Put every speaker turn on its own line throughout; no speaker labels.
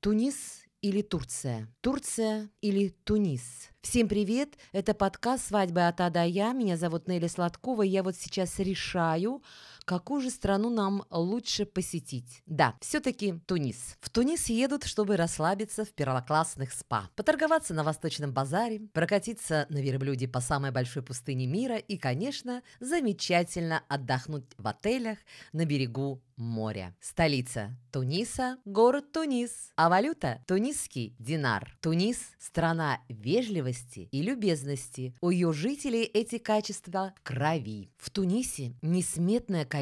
Тунис или Турция? Турция или Тунис? Всем привет! Это подкаст «Свадьба от А до Я». Меня зовут Нелли Сладкова. Я вот сейчас решаю, какую же страну нам лучше посетить. Да, все-таки Тунис. В Тунис едут, чтобы расслабиться в первоклассных спа, поторговаться на Восточном базаре, прокатиться на верблюде по самой большой пустыне мира и, конечно, замечательно отдохнуть в отелях на берегу моря. Столица Туниса – город Тунис, а валюта – тунисский динар. Тунис – страна вежливости и любезности. У ее жителей эти качества крови. В Тунисе несметное количество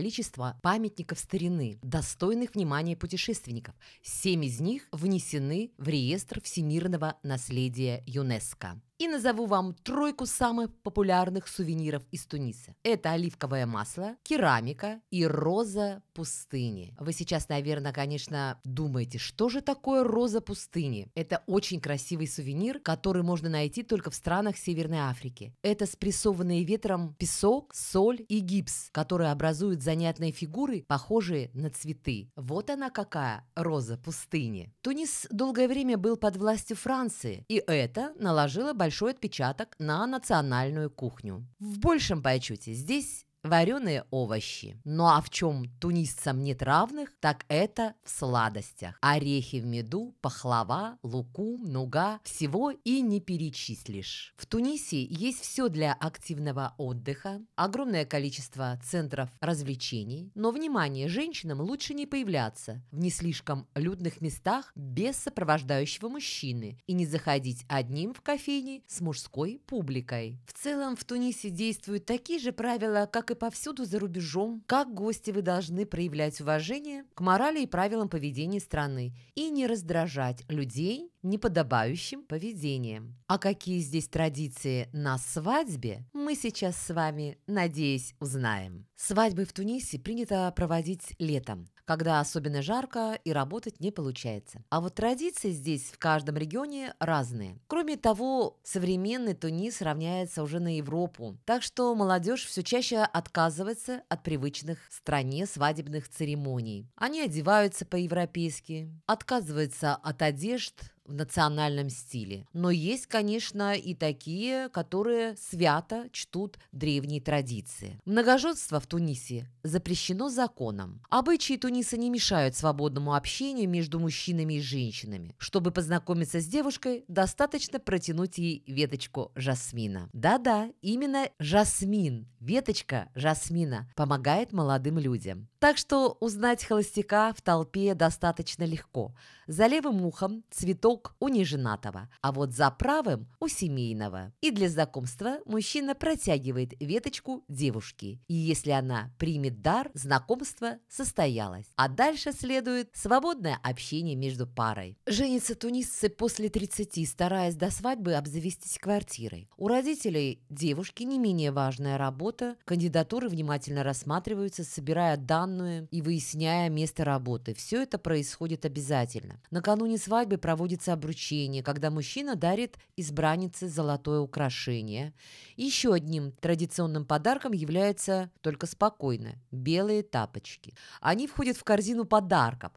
памятников старины, достойных внимания путешественников. Семь из них внесены в реестр всемирного наследия ЮНЕСКО. И назову вам тройку самых популярных сувениров из Туниса. Это оливковое масло, керамика и роза пустыни. Вы сейчас, наверное, конечно, думаете, что же такое роза пустыни? Это очень красивый сувенир, который можно найти только в странах Северной Африки. Это спрессованные ветром песок, соль и гипс, которые образуют занятные фигуры, похожие на цветы. Вот она какая роза пустыни. Тунис долгое время был под властью Франции, и это наложило большой отпечаток на национальную кухню. В большем почете здесь вареные овощи. Ну а в чем тунисцам нет равных, так это в сладостях. Орехи в меду, пахлава, луку, нуга, всего и не перечислишь. В Тунисе есть все для активного отдыха, огромное количество центров развлечений, но, внимание, женщинам лучше не появляться в не слишком людных местах без сопровождающего мужчины и не заходить одним в кофейни с мужской публикой. В целом в Тунисе действуют такие же правила, как и повсюду за рубежом, как гости вы должны проявлять уважение к морали и правилам поведения страны и не раздражать людей неподобающим поведением. А какие здесь традиции на свадьбе, мы сейчас с вами, надеюсь, узнаем. Свадьбы в Тунисе принято проводить летом, когда особенно жарко и работать не получается. А вот традиции здесь в каждом регионе разные. Кроме того, современный Тунис равняется уже на Европу, так что молодежь все чаще отказывается от привычных стране свадебных церемоний. Они одеваются по-европейски, отказываются от одежд, в национальном стиле. Но есть, конечно, и такие, которые свято чтут древние традиции. Многоженство в Тунисе запрещено законом. Обычаи Туниса не мешают свободному общению между мужчинами и женщинами. Чтобы познакомиться с девушкой, достаточно протянуть ей веточку жасмина. Да-да, именно жасмин, веточка жасмина помогает молодым людям. Так что узнать холостяка в толпе достаточно легко. За левым ухом цветок у неженатого, а вот за правым у семейного. И для знакомства мужчина протягивает веточку девушке. И если она примет дар, знакомство состоялось. А дальше следует свободное общение между парой. Женятся тунисцы после 30, стараясь до свадьбы обзавестись квартирой. У родителей девушки не менее важная работа. Кандидатуры внимательно рассматриваются, собирая данные и выясняя место работы. Все это происходит обязательно. Накануне свадьбы проводится обручение, когда мужчина дарит избраннице золотое украшение. Еще одним традиционным подарком является только спокойно – белые тапочки. Они входят в корзину подарков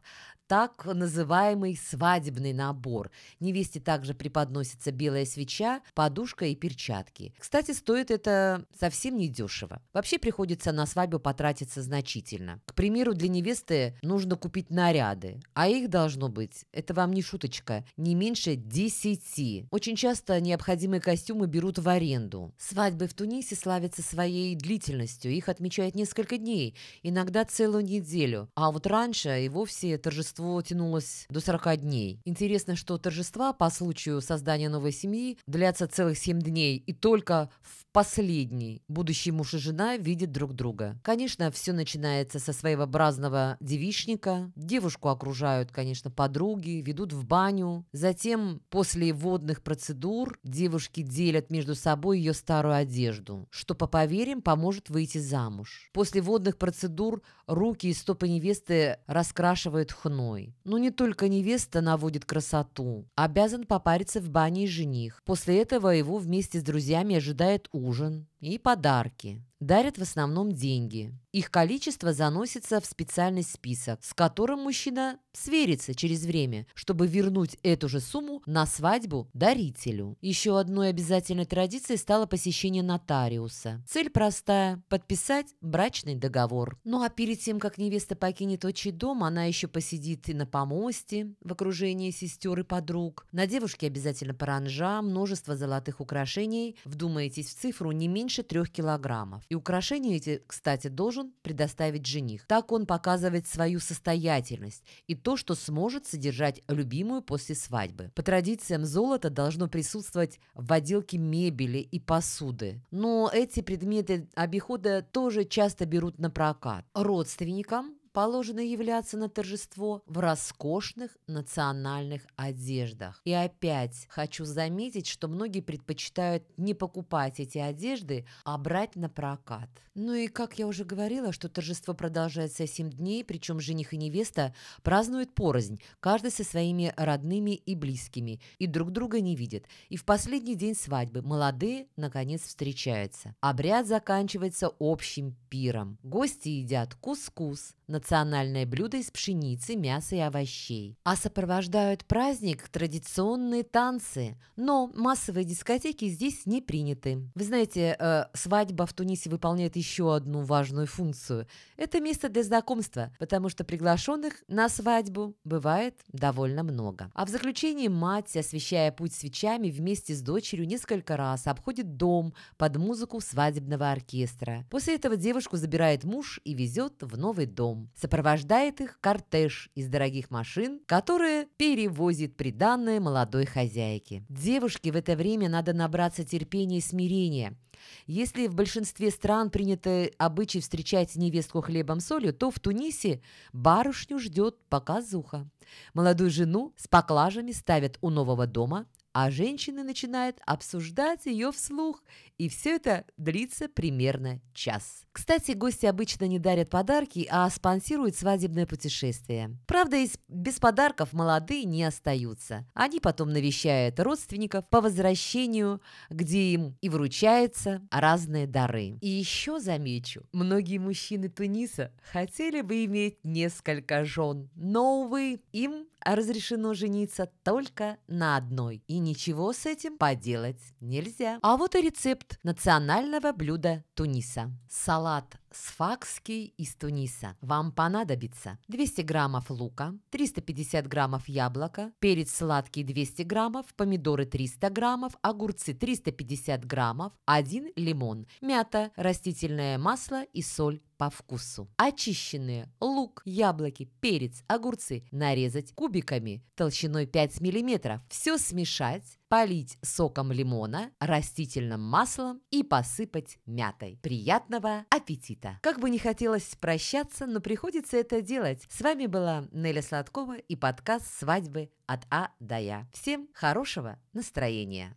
так называемый свадебный набор. Невесте также преподносится белая свеча, подушка и перчатки. Кстати, стоит это совсем недешево. Вообще приходится на свадьбу потратиться значительно. К примеру, для невесты нужно купить наряды, а их должно быть, это вам не шуточка, не меньше 10. Очень часто необходимые костюмы берут в аренду. Свадьбы в Тунисе славятся своей длительностью. Их отмечают несколько дней, иногда целую неделю. А вот раньше и вовсе торжество тянулось до 40 дней. Интересно, что торжества по случаю создания новой семьи длятся целых 7 дней, и только в последний будущий муж и жена видят друг друга. Конечно, все начинается со своеобразного девичника. Девушку окружают, конечно, подруги, ведут в баню. Затем, после водных процедур, девушки делят между собой ее старую одежду, что, по поверьям, поможет выйти замуж. После водных процедур руки и стопы невесты раскрашивают хной. Но не только невеста наводит красоту. Обязан попариться в бане и жених. После этого его вместе с друзьями ожидает ужин, и подарки. Дарят в основном деньги. Их количество заносится в специальный список, с которым мужчина сверится через время, чтобы вернуть эту же сумму на свадьбу дарителю. Еще одной обязательной традицией стало посещение нотариуса. Цель простая – подписать брачный договор. Ну а перед тем, как невеста покинет отчий дом, она еще посидит и на помосте в окружении сестер и подруг. На девушке обязательно паранжа, множество золотых украшений. Вдумайтесь в цифру не меньше трех килограммов. И украшения эти, кстати, должен предоставить жених. Так он показывает свою состоятельность и то, что сможет содержать любимую после свадьбы. По традициям золото должно присутствовать в отделке мебели и посуды. Но эти предметы обихода тоже часто берут на прокат. Родственникам положено являться на торжество в роскошных национальных одеждах. И опять хочу заметить, что многие предпочитают не покупать эти одежды, а брать на прокат. Ну и, как я уже говорила, что торжество продолжается 7 дней, причем жених и невеста празднуют порознь, каждый со своими родными и близкими, и друг друга не видят. И в последний день свадьбы молодые, наконец, встречаются. Обряд заканчивается общим пиром. Гости едят кускус, национальное блюдо из пшеницы, мяса и овощей. А сопровождают праздник традиционные танцы. Но массовые дискотеки здесь не приняты. Вы знаете, э, свадьба в Тунисе выполняет еще одну важную функцию. Это место для знакомства, потому что приглашенных на свадьбу бывает довольно много. А в заключении мать, освещая путь свечами, вместе с дочерью несколько раз обходит дом под музыку свадебного оркестра. После этого девушку забирает муж и везет в новый дом. Сопровождает их кортеж из дорогих машин, которые перевозит приданное молодой хозяйке. Девушке в это время надо набраться терпения и смирения. Если в большинстве стран принято обычай встречать невестку хлебом солью, то в Тунисе барышню ждет показуха. Молодую жену с поклажами ставят у нового дома, а женщины начинают обсуждать ее вслух, и все это длится примерно час. Кстати, гости обычно не дарят подарки, а спонсируют свадебное путешествие. Правда, без подарков молодые не остаются. Они потом навещают родственников по возвращению, где им и вручаются разные дары. И еще замечу, многие мужчины Туниса хотели бы иметь несколько жен, но, увы, им разрешено жениться только на одной. И ничего с этим поделать нельзя. А вот и рецепт национального блюда Туниса. Салат сфакский из Туниса. Вам понадобится 200 граммов лука, 350 граммов яблока, перец сладкий 200 граммов, помидоры 300 граммов, огурцы 350 граммов, 1 лимон, мята, растительное масло и соль по вкусу. Очищенные лук, яблоки, перец, огурцы нарезать кубиками толщиной 5 мм. Все смешать, полить соком лимона, растительным маслом и посыпать мятой. Приятного аппетита! Как бы не хотелось прощаться, но приходится это делать. С вами была Неля Сладкова и подкаст «Свадьбы от А до Я». Всем хорошего настроения!